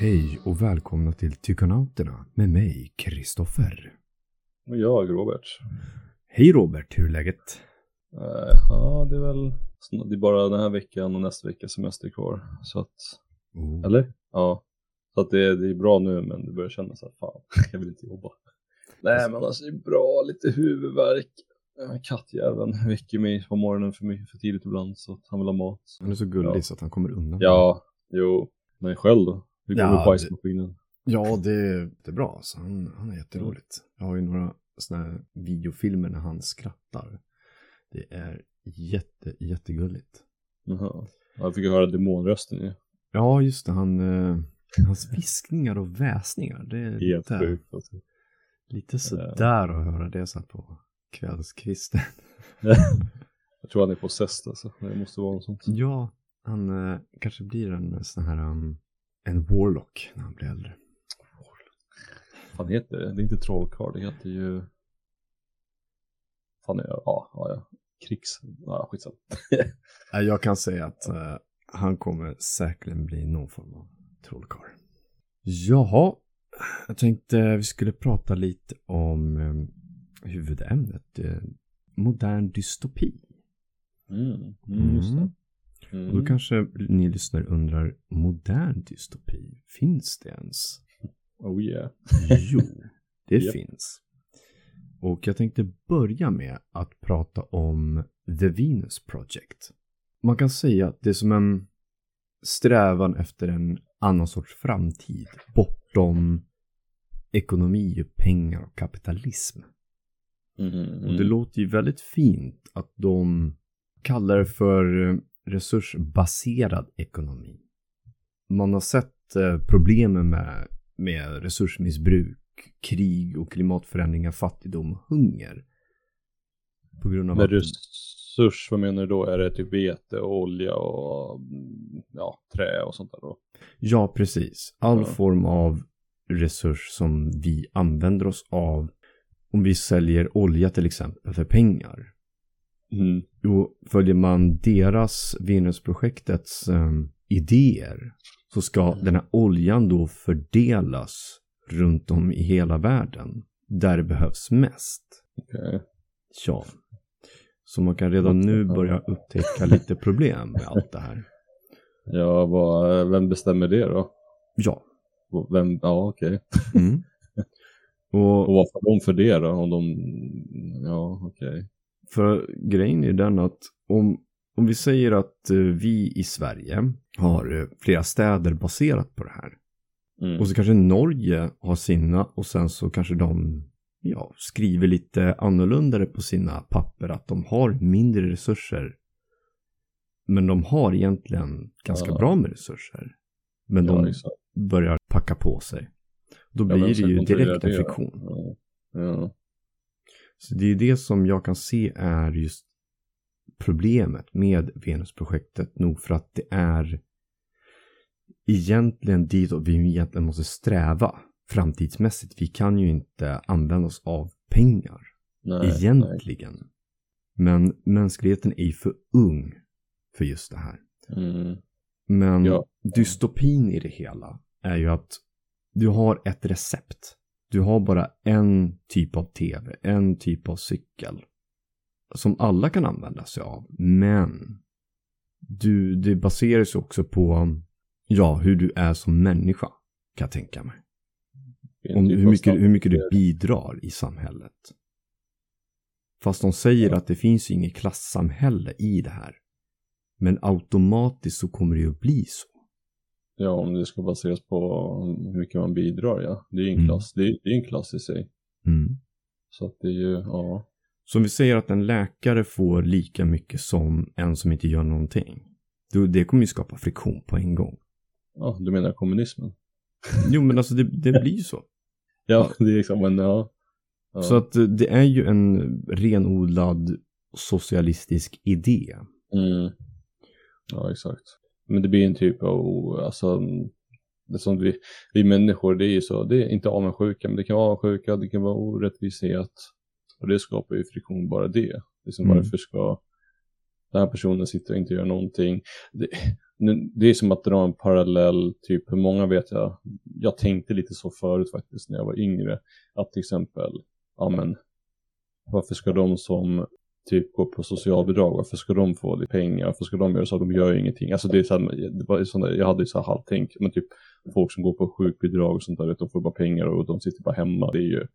Hej och välkomna till Tykonauterna med mig, Kristoffer. Och jag, Robert. Hej Robert, hur är läget? Eh, ja, det är väl, det är bara den här veckan och nästa vecka semester kvar. Så att, Oh. eller? Ja. Så att det, det är bra nu, men det börjar kännas att fan, jag vill inte jobba. Nej, men alltså det är bra, lite huvudvärk. Eh, Kattjäveln väcker mig på morgonen för, mycket, för tidigt ibland, så att han vill ha mat. Han är så gullig Ja. så att han kommer undan. Ja, jo. Men själv då? Hur går Ja, det med bajsmaskinen? Ja, det, det är bra. Så han, han är jätteroligt. Jag har ju några sådana här videofilmer när han skrattar. Det är jätte, jättegulligt. Jaha. Jag fick höra demonrösten ju. Ja, just det. Han, eh, hans viskningar och väsningar. Det är Helt lite, sjukt. Alltså. lite sådär att höra det så här på kvällskvisten. Jag tror han är possessed alltså. Det måste vara något sånt. Ja, han eh, kanske blir en sån här um, en warlock när han blir äldre. fan heter det? Det är inte trollkarl, det heter ju... Fan? Ja, ja, ja. Krigs... Ja, skitsamma. Jag kan säga att eh, han kommer säkerligen bli någon form av trollkarl. Jaha, jag tänkte vi skulle prata lite om eh, huvudämnet. Eh, modern dystopi. Mm, mm, just det. Och Mm. då kanske ni lyssnare undrar, modern dystopi, finns det ens? Oh yeah. Jo, det Japp. finns. Och jag tänkte börja med att prata om The Venus Project. Man kan säga att det är som en strävan efter en annan sorts framtid bortom ekonomi, pengar och kapitalism. Mm, Och det låter ju väldigt fint att de kallar det för eh, resursbaserad ekonomi. Man har sett eh, problemen med, med resursmissbruk, krig och klimatförändringar, fattigdom och hunger. På grund av Med att... resurs, vad menar du då? Är det typ vete och olja och ja, trä och sånt där då? Ja, precis. All Ja. form av resurs som vi använder oss av om vi säljer olja till exempel för pengar. Mm. Följer man deras Venusprojektets um, idéer så ska den här oljan då fördelas runt om i hela världen där det behövs mest. Okej. Ja. Så man kan redan nu börja upptäcka lite problem med allt det här. Ja, vad, vem bestämmer det då? Ja. Vem, ja okej. Mm. Och Och vad får de för det då? Om de, ja okej. För grejen är den att om, om vi säger att eh, vi i Sverige har eh, flera städer baserat på det här. Mm. Och så kanske Norge har sina och sen så kanske de ja, skriver lite annorlunda på sina papper att de har mindre resurser. Men de har egentligen ganska Ja. bra med resurser. Men Ja, de exakt. börjar packa på sig. Då blir det ju direkt en friktion. Ja. Så det är det som jag kan se är just problemet med Venusprojektet nog för att det är egentligen dit vi egentligen måste sträva framtidsmässigt. Vi kan ju inte använda oss av pengar Nej, nej. egentligen. Men mänskligheten är ju för ung för just det här. Mm. Men Ja. dystopin i det hela är ju att du har ett recept. Du har bara en typ av tv, en typ av cykel. Som alla kan använda sig av. Men du, det baserar sig också på ja, hur du är som människa. Kan jag tänka mig. Om typ hur mycket, hur mycket du bidrar i samhället. Fast de säger att det finns inget klassamhälle i det här. Men automatiskt så kommer det ju att bli så. Ja, om det ska baseras på hur mycket man bidrar, ja. Det är ju en Mm. klass, det är, det är en klass i sig. Mm. Så att det är ju, ja. Så om vi säger att en läkare får lika mycket som en som inte gör någonting. Det kommer ju skapa friktion på en gång. Ja, du menar kommunismen? Jo men alltså det, det blir ju så. Ja, det är liksom, men ja. ja. Så att eh, det är ju en renodlad socialistisk idé. Mm. Ja, exakt. Men det blir en typ av, alltså, det som vi, vi människor, det är ju så, det är inte avundsjuka, men det kan vara avundsjuka, det kan vara orättvishet. Och det skapar ju friktion bara det. Liksom Mm. varför ska Den här personen sitter och inte gör någonting. Det, det är som att dra en parallell, typ hur många vet jag, jag tänkte lite så förut faktiskt när jag var yngre, att till exempel, ja men, varför ska de som typ går på socialbidrag, varför ska de få lite pengar, varför ska de göra så, de gör ju ingenting. Alltså det är så här, det var sådana, jag hade ju så här halvtänk, men typ folk som går på sjukbidrag och sånt där, de får bara pengar och de sitter bara hemma, det är ju,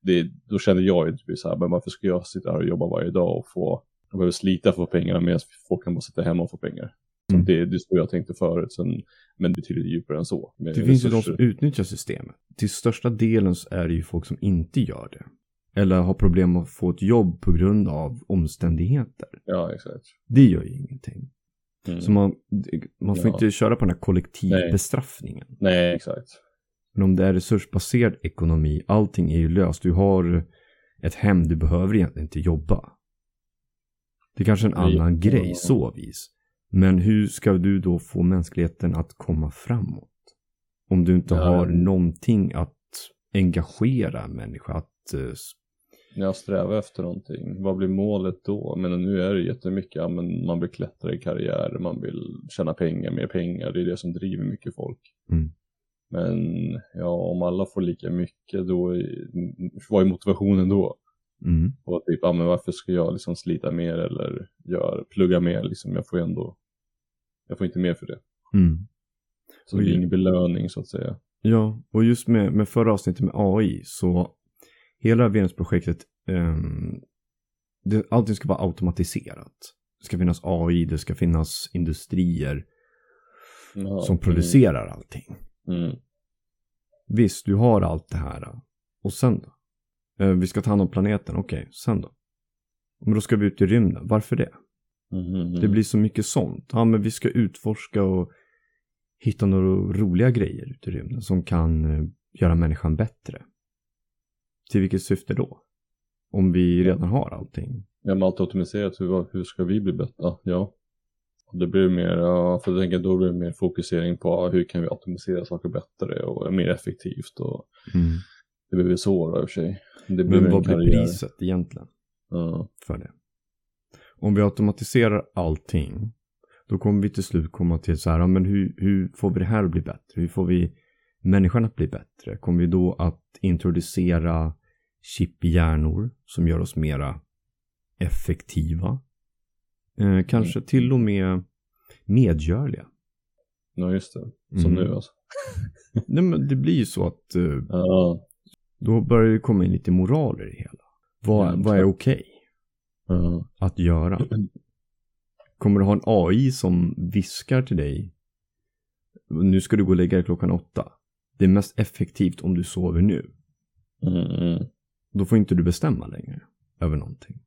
det, då kände jag ju typ så här, men varför ska jag sitta här och jobba varje dag och få, jag behöver slita för att få pengarna medan folk kan bara sitta hemma och få pengar. Mm. det, det är så jag tänkte förut, sen, men det betyder djupare än så. Det finns ju de som utnyttjar systemet. Till största delen så är det ju folk som inte gör det. Eller har problem att få ett jobb på grund av omständigheter. Ja, exakt. Det gör ju ingenting. Mm. Så man, man får Ja. inte köra på den här kollektivbestraffningen. Nej, exakt. Men om det är resursbaserad ekonomi, allting är ju löst. Du har ett hem, du behöver egentligen inte jobba. Det är kanske en Nej, annan ja. grej så vis. Men hur ska du då få mänskligheten att komma framåt? Om du inte Ja. har någonting att engagera en människa att... s- Jag strävar efter någonting. Vad blir målet då? Men nu är det jättemycket, ja, men man vill klättra i karriär, man vill tjäna pengar, mer pengar. Det är det som driver mycket folk. Mm. Men ja, om alla får lika mycket, då är, vad är motivationen då? Mm. Och typ, ja men varför ska jag liksom slita mer eller gör, plugga mer liksom? Jag får ändå, jag får inte mer för det. Mm. Så det blir ingen belöning så att säga. Ja, och just med, med förra avsnittet med AI så hela Venusprojektet, um, det, allting ska vara automatiserat. Det ska finnas AI, det ska finnas industrier Ja, som producerar allting. Mm. Mm. Visst, du har allt det här. Och sen då? Eh, vi ska ta hand om planeten, okej, sen då? Men då ska vi ut i rymden, varför det? Mm, mm, Det blir så mycket sånt. Ja, men vi ska utforska och hitta några roliga grejer ute i rymden som kan eh, göra människan bättre. Till vilket syfte då? Om vi redan har allting. Ja, men allt automatiserat, hur, hur ska vi bli bättre? Ja, Det blir mer, för jag tänker då blir det mer fokusering på hur kan vi automatisera saker bättre och mer effektivt och det blir svårare i och för sig. Det blir Men en vad blir priset egentligen Ja. för det? Om vi automatiserar allting, då kommer vi till slut komma till så här, men hur, hur får vi det här att bli bättre? Hur får vi människan att bli bättre? Kommer vi då att introducera chip i hjärnor som gör oss mera effektiva? Eh, kanske till och med medgörliga. ja, just det. Som Mm. nu alltså. Nej, men det blir ju så att eh, Ja. då börjar det komma in lite moral i hela. Vad, Ja, vad är okej Ja. att göra? Kommer du ha en AI som viskar till dig nu ska du gå och lägga dig klockan åtta. Det är mest effektivt om du sover nu. Mm, mm. Då får inte du bestämma längre över någonting.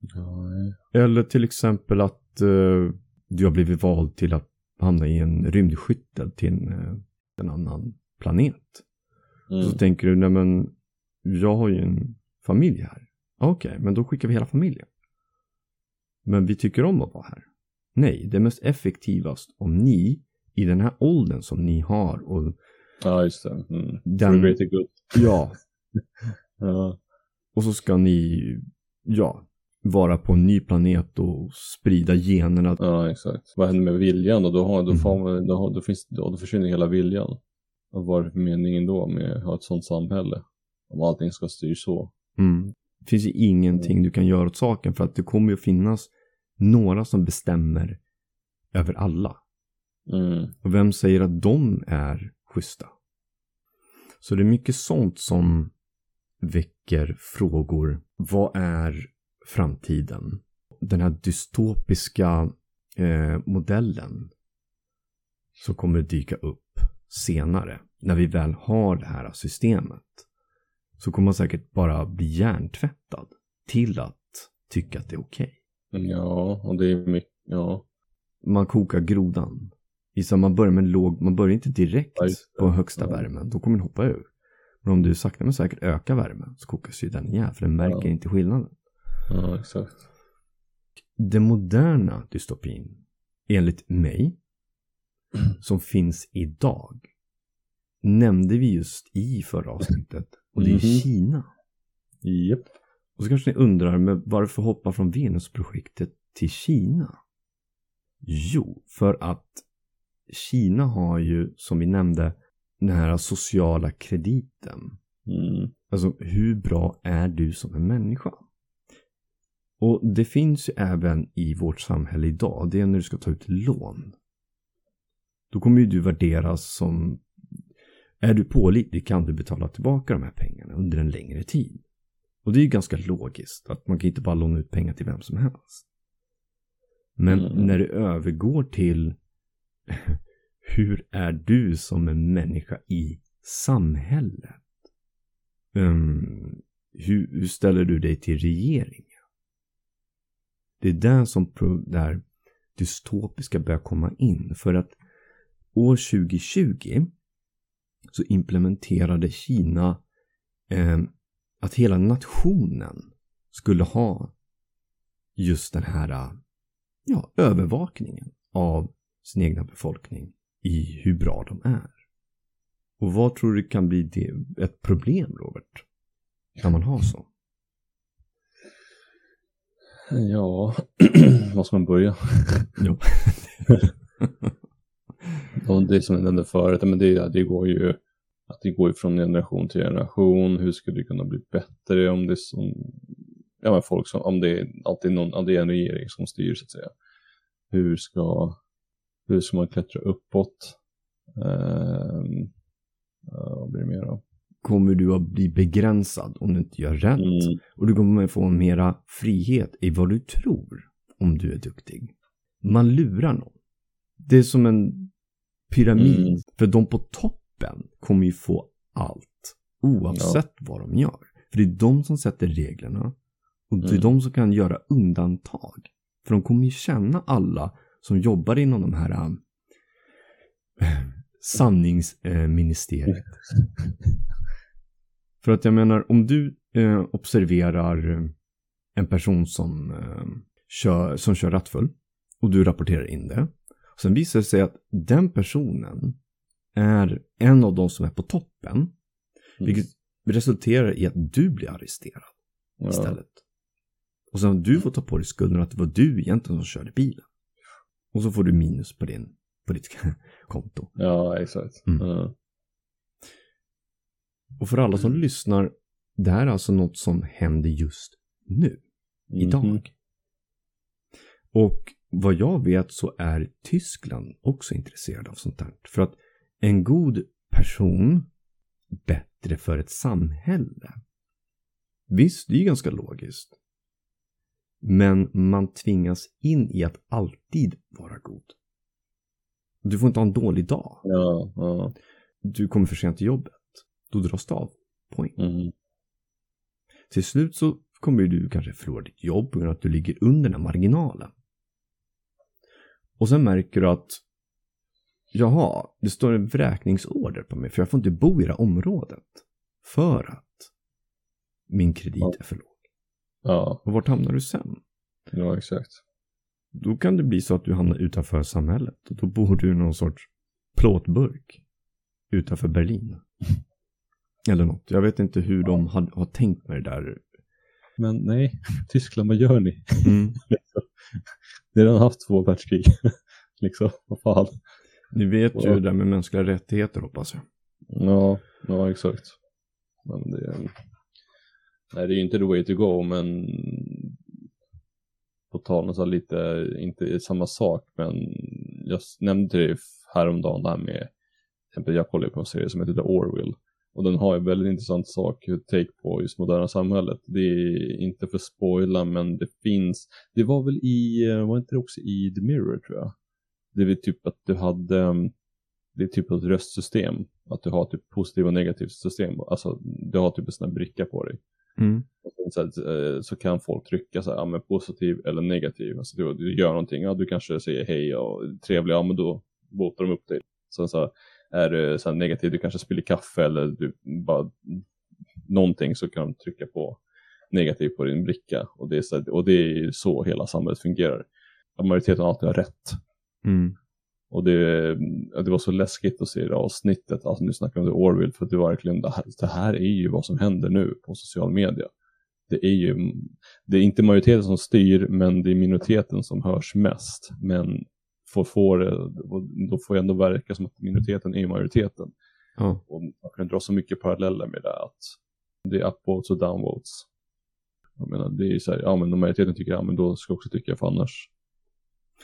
Nej. Eller till exempel att eh, du har blivit vald till att hamna i en rymdskyttel till en, eh, en annan planet. Mm. Så tänker du, nej men jag har ju en familj här. Okej, men då skickar vi hela familjen. Men vi tycker om att vara här. Nej, det är mest effektivast om ni i den här åldern som ni har och Ja, just det. Mm. Den- greater good. ja, Ja. och så ska ni, ja, vara på en ny planet och sprida generna. ja, exakt. Vad händer med viljan då? Då, har, då, Mm. får man, då, har, då, finns, då, då försvinner hela viljan. Och vad är meningen då med att ha ett sånt samhälle? Om allting ska styrs så. Mm. Det finns ju ingenting du kan göra åt saken för att det kommer ju att finnas några som bestämmer över alla. Mm. Och vem säger att de är schyssta? Så det är mycket sånt som väcker frågor. Vad är framtiden? Den här dystopiska eh, modellen som kommer dyka upp senare. När vi väl har det här systemet. Så kommer man säkert bara bli hjärntvättad till att tycka att det är okej. Ja, och det är mycket, ja. man kokar grodan. Så man börjar med låg, man börjar inte direkt Ja, på högsta Ja. värmen. Då kommer den hoppa ur. Men om du sakta men säkert ökar värmen så kokas ju den ihjäl för den märker Ja. inte skillnaden. Ja, exakt. Den moderna dystopin, enligt mig, som finns idag, nämnde vi just i förra avsnittet. Och det är Mhm. Kina. Japp. Och så kanske ni undrar, men varför hoppa från Venusprojektet till Kina? Jo, för att Kina har ju, som vi nämnde, den här sociala krediten. Mm. Alltså, hur bra är du som en människa? Och det finns ju även i vårt samhälle idag, det är när du ska ta ut lån. Då kommer ju du värderas som, är du pålitlig kan du betala tillbaka de här pengarna under en längre tid. Och det är ju ganska logiskt, att man kan inte bara låna ut pengar till vem som helst. Men Mm. när det övergår till hur är du som en människa i samhället? Um, hur, hur ställer du dig till regeringen? Det är där som där dystopiska börjar komma in. För att år 2020 så implementerade Kina eh, att hela nationen skulle ha just den här ja, övervakningen av sin egna befolkning i hur bra de är. Och vad tror du kan bli det, ett problem, Robert? Kan man ha så? Ja, var ska man börja? Jo. Och det som jag nämnde förut, men det, det går ju att det går från generation till generation. Hur skulle det kunna bli bättre om det är som, ja men folk som, om det är alltid någon, om det är en regering som styr så att säga. Hur ska, hur ska man klättra uppåt? Ehm, ja, vad blir det mer då? Kommer du att bli begränsad om du inte gör rätt? Mm, Och du kommer få mera frihet i vad du tror om du är duktig. Man lurar någon. Det är som en pyramid. Mm. För de på toppen kommer ju få allt. Oavsett vad de gör. För det är de som sätter reglerna. Och det är Mm. de som kan göra undantag. För de kommer ju känna alla som jobbar inom de här äh, sanningsministeriet. För att jag menar, om du eh, observerar eh, en person som, eh, kör, som kör rattfull och du rapporterar in det. Och sen visar det sig att den personen är en av de som är på toppen. Mm. Vilket resulterar i att du blir arresterad ja, istället. Och sen du får ta på dig skulden att det var du egentligen som körde bilen. Och så får du minus på, din, på ditt konto. ja, exakt. Mm. Ja. Och för alla som lyssnar, det här är alltså något som händer just nu. idag. Mhm. Och vad jag vet så är Tyskland också intresserad av sånt här. För att en god person bättre för ett samhälle. Visst, det är ju ganska logiskt. Men man tvingas in i att alltid vara god. Du får inte ha en dålig dag. Ja, ja. Du kommer för sent till jobbet. Då dras det av poäng. Mm. Till slut så kommer du kanske förlora ditt jobb på grund av att du ligger under den här marginalen. Och sen märker du att jaha, det står en vräkningsorder på mig för jag får inte bo i det här området. För att min kredit Ja. är för låg. Ja, Och vart hamnar du sen? ja, exakt. Då kan det bli så att du hamnar utanför samhället. Och då bor du i någon sorts plåtburk utanför Berlin. Eller något. Jag vet inte hur de har, har tänkt med det där. Men nej, Tyskland, vad gör ni? Mm. Ni har redan haft två världskrig. liksom, vad fan. Ni vet ju Ja. det där med mänskliga rättigheter hoppas jag. Ja, ja exakt. Men det är... Nej, det är ju inte the way to go, men på tal om så lite, inte samma sak, men jag nämnde till dig häromdagen det här med, till exempel jag kollar på en serie som heter The Orwell Och den har ju väldigt intressant sak, take på just moderna samhället. Det är inte för spoila, men det finns, det var väl i, eh, var inte det också i The Mirror tror jag? Det är typ att du hade, mm, det är typ ett röstsystem. Att du har typ positivt och negativt system. Alltså du har typ en sån här bricka på dig. Mm. Så, här, eh, så kan folk trycka så här, ja men positiv eller negativ. Alltså du, du gör någonting, ja du kanske säger hej och trevlig, ja men då botar de upp dig. Sen så är det så här negativ, du kanske spiller kaffe eller du bara någonting så kan de trycka på negativ på din bricka. Och det är, så här, och det är så hela samhället fungerar. Att majoriteten alltid har rätt. Mm. Och det, det var så läskigt att se det avsnittet, alltså nu snackar vi om The Orville, för att det var verkligen, det här, det här är ju vad som händer nu på social media. det är ju, det är inte majoriteten som styr, men det är minoriteten som hörs mest. Men får, får, då får det ändå verka som att minoriteten är majoriteten. Ja. Och man kan dra så mycket paralleller med det att det är upvotes och downvotes. Jag menar, det är så här, ja men om majoriteten tycker ja men då ska jag också tycka för annars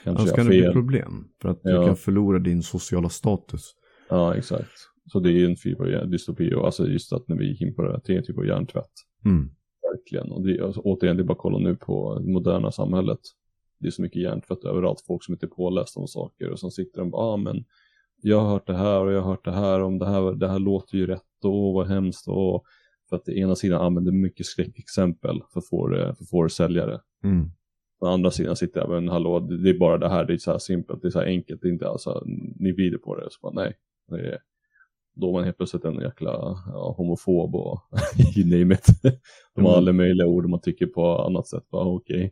kanske Annars kan det bli problem. För att du Ja. kan förlora din sociala status. Ja, exakt. Så det är ju en typ av dystopi och alltså just att när vi gick in på det det är en typ av hjärntvätt. Mm. Verkligen. Och det, alltså, återigen, det är bara att kolla nu på det moderna samhället. Det är så mycket hjärntvätt överallt, folk som inte är pålästa om saker och så sitter de bara, ah, men jag har hört det här och jag har hört det här om det här, det här låter ju rätt och vad hemskt och för att det ena sidan använder mycket skräckexempel för att få det, för att få det säljare. Mm. På andra sidan sitter jag, men hallå, det det är bara det här, det är så här simpelt, det är så här enkelt, det är inte alltså, ni vrider på det, så bara nej. Det är, då är man helt plötsligt en jäkla ja, homofob och you name it. De har Mm. alla möjliga ord man tycker på annat sätt, bara det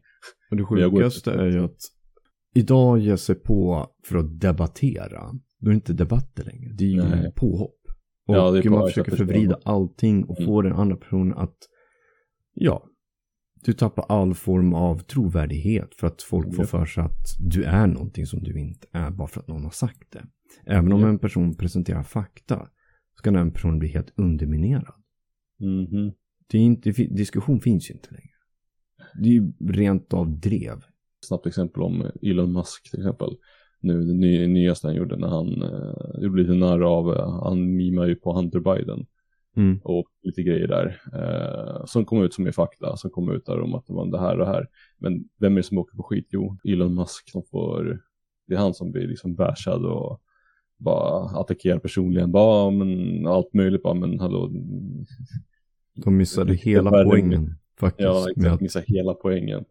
Men går sjukaste inte- är ju att idag ger sig på för att debattera. Då är det inte debatter längre. Det är ju Nej. påhopp. Och Ja, det man försöker förvrida allting och Mm. få den andra personen att, ja, du tappar all form av trovärdighet för att folk får för sig att du är någonting som du inte är bara för att någon har sagt det. Även om en person presenterar fakta så kan den personen bli helt underminerad. Mhm. Det är inte, det diskussion finns ju inte längre. Det är ju rent av drev. Snabbt exempel om Elon Musk till exempel. Nu, det ny, nyaste han gjorde när han eh, gjorde lite narr av, eh, han mimar ju på Hunter Biden. Mm. och lite grejer där. Eh, som kom ut som är fakta, som kom ut där om att det var det här och det här. Men vem är det som åker på skit? Jo, Elon Musk som får, det är han som blir liksom bashad och bara attackerar personligen. Bara, men allt möjligt bara, men hallå. De missade hela poängen faktiskt. Ja, exakt, att, missar hela poängen.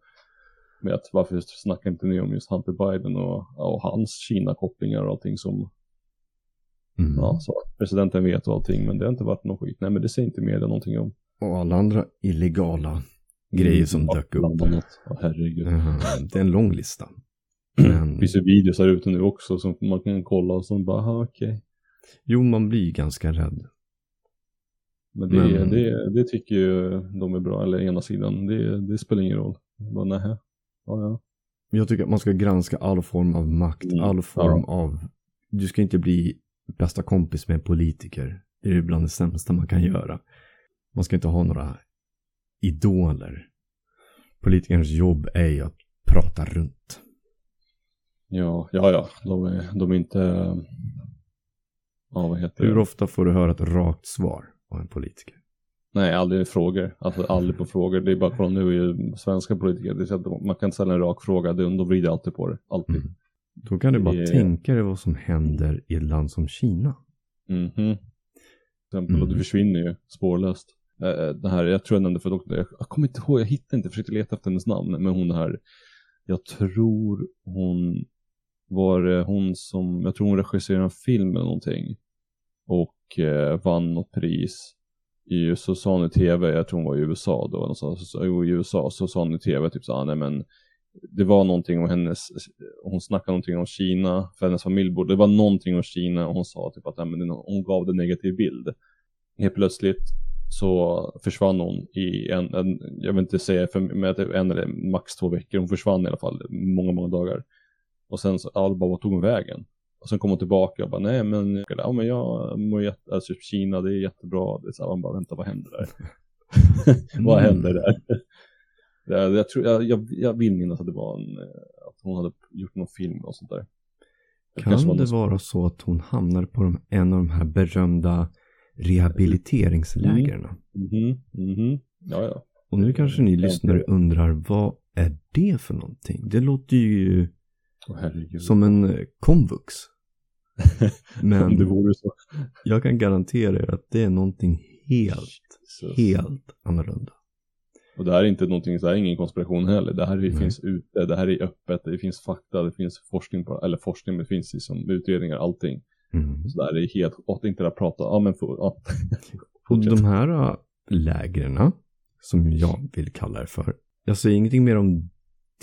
Med att varför snackar inte ni om just Hunter Biden och, och hans Kina-kopplingar och allting som, mm. ja, så presidenten vet och allting, men det har inte varit någon skit. Nej, men det säger inte media någonting om. Och alla andra illegala grejer som Ja, dök upp. Annat. Åh, herregud. Eh, Det är en lång lista. Det Men, finns ju videos här ute nu också som man kan kolla och så bara, okej. jo, man blir ganska rädd. Men, det, Men- Det, det tycker ju de är bra, eller ena sidan, det, det spelar ingen roll. Bara, nähä. Ja, ja. Jag tycker att man ska granska all form av makt, Mm, all form av... Du ska inte bli bästa kompis med en politiker. Det är bland det sämsta man kan göra. Man ska inte ha några idoler. Politikerns jobb är ju att prata runt. Ja, ja, ja. De är, de är inte, ja vad heter Hur det? ofta får du höra ett rakt svar av en politiker? Nej, aldrig frågor. Alltså aldrig på frågor. Det är bara, kolla nu är ju svenska politiker, det är så att man kan inte ställa en rak fråga, de vrider alltid på det. Alltid. Mm. Då kan du bara Det- tänka dig vad som händer i ett land som Kina. Mhm. Till exempel, och det Mm. försvinner ju spårlöst. Eh, Det här, jag tror jag nämnde för doktorn, jag, jag kommer inte ihåg, jag hittade inte, försökte leta efter hennes namn, men hon här, jag tror hon var det hon som, jag tror hon regisserade en film eller någonting. Och eh, vann något pris. I, så sa hon i tv, jag tror hon var i USA då, någonstans, i USA, så sa hon i tv typ så ah, nej men det var någonting om hennes, hon snackade någonting om Kina, för hennes familj bodde, det var någonting om Kina och hon sa typ att nej, men hon gav det negativ bild. Helt plötsligt så försvann hon i en, en jag vill inte säga för men en eller max två veckor, hon försvann i alla fall många, många dagar. Och sen så, alla bara, vad tog hon vägen? Och sen kom hon tillbaka och bara, nej men, ja men jag mår jätte, alltså Kina det är jättebra. Det är så här, man bara, vänta vad händer där? vad händer där? Jag, jag, tror, jag, jag, jag vill minnas att det var en, eh, att hon hade gjort någon film och sånt där. Det Kan det någon- vara så att hon hamnade på de, en av de här berömda rehabiliteringslägren? Mhm, mhm. Ja, ja. Och nu kanske ni Ja, lyssnare undrar, vad är det för någonting? Det låter ju herregud. som en eh, komvux. Om Men det vore så. jag kan garantera er att det är någonting helt, Jesus. helt annorlunda. Och det här är inte någonting, det här är ingen konspiration heller. Det här är, finns ute, det här är öppet, det finns fakta, det finns forskning på, eller forskning, men det finns liksom utredningar, allting. Mm. Så det här är helt, och inte där prata, ja men för, ja. Och de här äh, lägren, som jag vill kalla det för. Jag säger ingenting mer om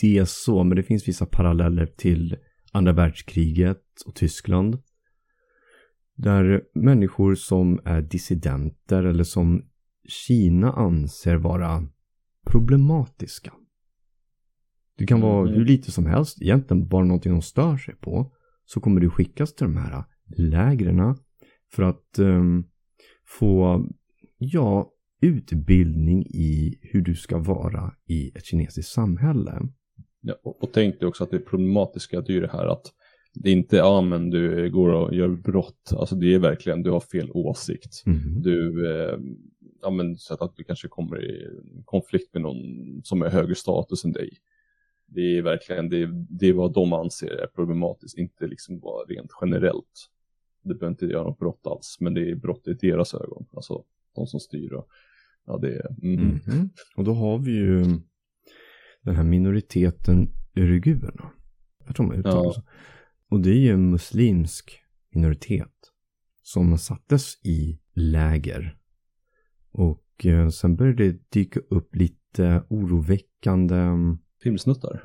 det så, men det finns vissa paralleller till andra världskriget och Tyskland. Där människor som är dissidenter eller som Kina anser vara problematiska. Det kan vara Mm. hur lite som helst, egentligen bara någonting de stör sig på. Så kommer du skickas till de här lägren för att ehm, få, ja, utbildning i hur du ska vara i ett kinesiskt samhälle. Ja, och, och tänk dig också att det problematiska det är ju det här att det är inte, ja men du går och gör brott, alltså det är verkligen, du har fel åsikt. Mhm. Du, eh, ja men så att du kanske kommer i konflikt med någon som är högre status än dig. Det är verkligen, det, det är vad de anser är problematiskt, inte liksom bara rent generellt. Det behöver inte göra något brott alls, men det är brott i deras ögon, alltså de som styr. Och, ja det är, mm. Mhm. Och då har vi ju den här minoriteten uigurerna. Jag tror man uttalar Ja. så. Och det är ju en muslimsk minoritet som sattes i läger. Och eh, sen började det dyka upp lite oroväckande mm, Filmsnuttar.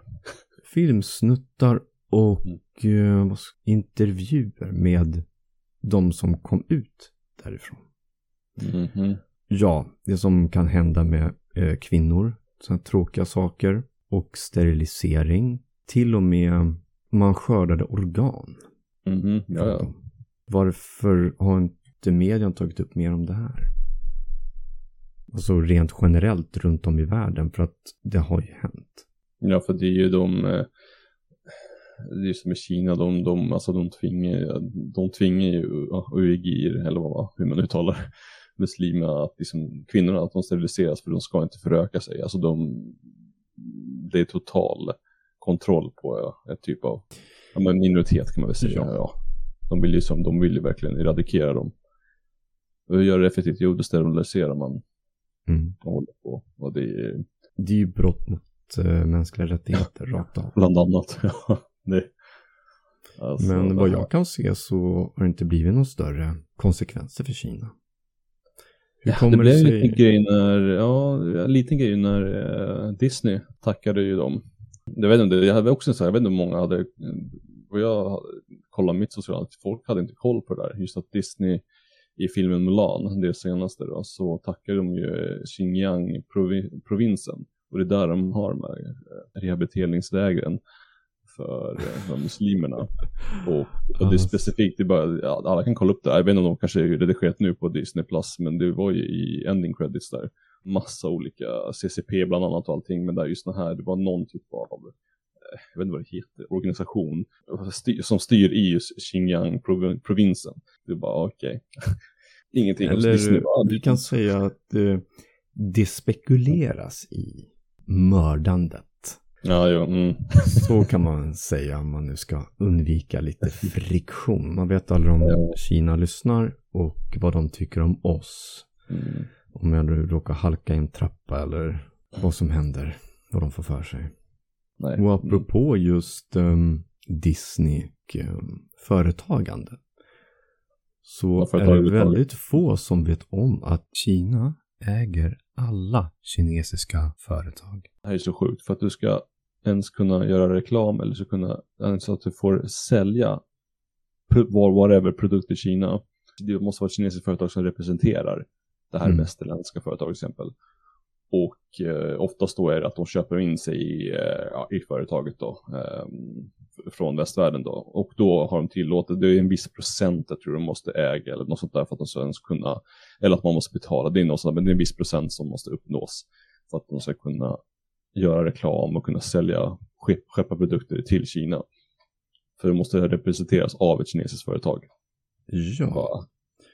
filmsnuttar och Mm. eh, intervjuer med de som kom ut därifrån. Mhm. Ja, det som kan hända med eh, kvinnor, sådana tråkiga saker och sterilisering. Till och med man skördade organ. Mhm. Ja, ja. Varför har inte medien tagit upp mer om det här? Alltså rent generellt runt om i världen för att det har ju hänt. Ja, för det är ju de, eh, det är som i Kina, de, de, alltså de tvingar, de tvingar ju uigir, eller vad, hur man uttalar muslimer, att liksom, kvinnorna, att de steriliseras för de ska inte föröka sig. Alltså de, det är total kontroll på ett typ av ja, men minoritet kan man väl säga. Ja. Ja. De, vill ju som, de vill ju verkligen eradikera dem. Hur gör det effektivt? Jo, då steriliserar man Mm. håller på. Och det är Det är ju brott mot eh, mänskliga rättigheter rakt av. bland annat. Ja, det, alltså, Men vad jag kan se så har det inte blivit några större konsekvenser för Kina. Hur Ja, det blev det en sig? liten grej när, ja, en liten grej när eh, Disney tackade ju dem. Jag vet inte, jag hade också en sån här, jag vet inte hur många hade, och jag kollade mitt sociala, folk hade inte koll på det där. Just att Disney i filmen Mulan, det senaste då, så tackar de ju Xinjiang-provinsen. Och det är där de har de här eh, rehabiliteringslägren för, eh, för muslimerna. Och, och det är specifikt, det är bara, ja, alla kan kolla upp det. Jag vet inte om de kanske är redigerat nu på Disney Plus, men det var ju i ending credits där. Massa olika, CCP bland annat och allting, men där just den här, det var någon typ av, jag vet inte vad det heter, organisation som styr just Xinjiang-provinsen. Det är bara okej. Ingenting hos Disney. Eller bara, vi kan säga att eh, det spekuleras i mördandet. Ja, jo, mm. Så kan man säga om man nu ska undvika lite friktion. Man vet aldrig om Ja. Kina lyssnar och vad de tycker om oss. Mm. Om jag nu råkar halka i en trappa eller vad som händer. Vad de får för sig. Nej. Mm. Och apropå just um, Disney och um, företagande. Så Vad är det väldigt få som vet om att Kina äger alla kinesiska företag. Det här är så sjukt för att du ska ens kunna göra reklam eller så kunna, ens att du får sälja whatever produkt i Kina. Det måste vara ett kinesiskt företag som representerar det här Mm. västerländska företaget till exempel. Och eh, oftast då är det att de köper in sig i, eh, ja, i företaget då, ehm, från västvärlden då. Och då har de tillåtit, det är en viss procent jag tror de måste äga eller något sånt där för att de ska ens kunna, eller att man måste betala, det är något sånt men det är en viss procent som måste uppnås för att de ska kunna göra reklam och kunna sälja, skepp- skeppa produkter till Kina. För det måste representeras av ett kinesiskt företag. Ja,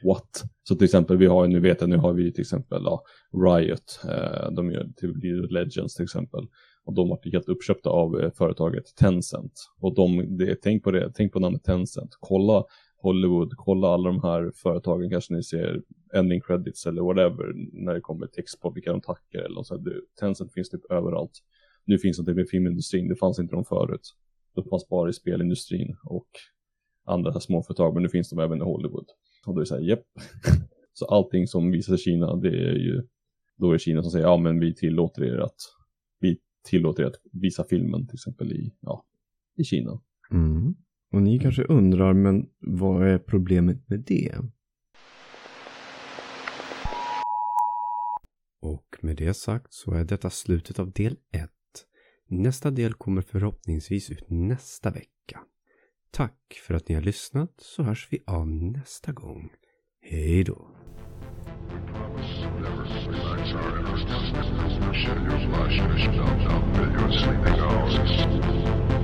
what? Så till exempel, vi har, nu vet jag, nu har vi till exempel ja, Riot, eh, de gör till League of Legends till exempel. Och de har varit helt uppköpta av eh, företaget Tencent. Och de, det, tänk på det, tänk på namnet Tencent. Kolla Hollywood, kolla alla de här företagen, kanske ni ser ending credits eller whatever, när det kommer text på vilka de tackar eller något sånt. Tencent finns typ överallt. Nu finns de typ i filmindustrin, det fanns inte de förut. De fanns bara i spelindustrin och andra småföretag, men nu finns de även i Hollywood. Och då är det så här, japp. Så allting som visas i Kina, det är ju, då är det Kina som säger, ja men vi tillåter er att, vi tillåter er att visa filmen till exempel i, ja, i Kina. mm. och ni kanske undrar, men vad är problemet med det? Och med det sagt så är detta slutet av del 1. Nästa del kommer förhoppningsvis ut nästa vecka. Tack för att ni har lyssnat så hörs vi av nästa gång. Hej då! Never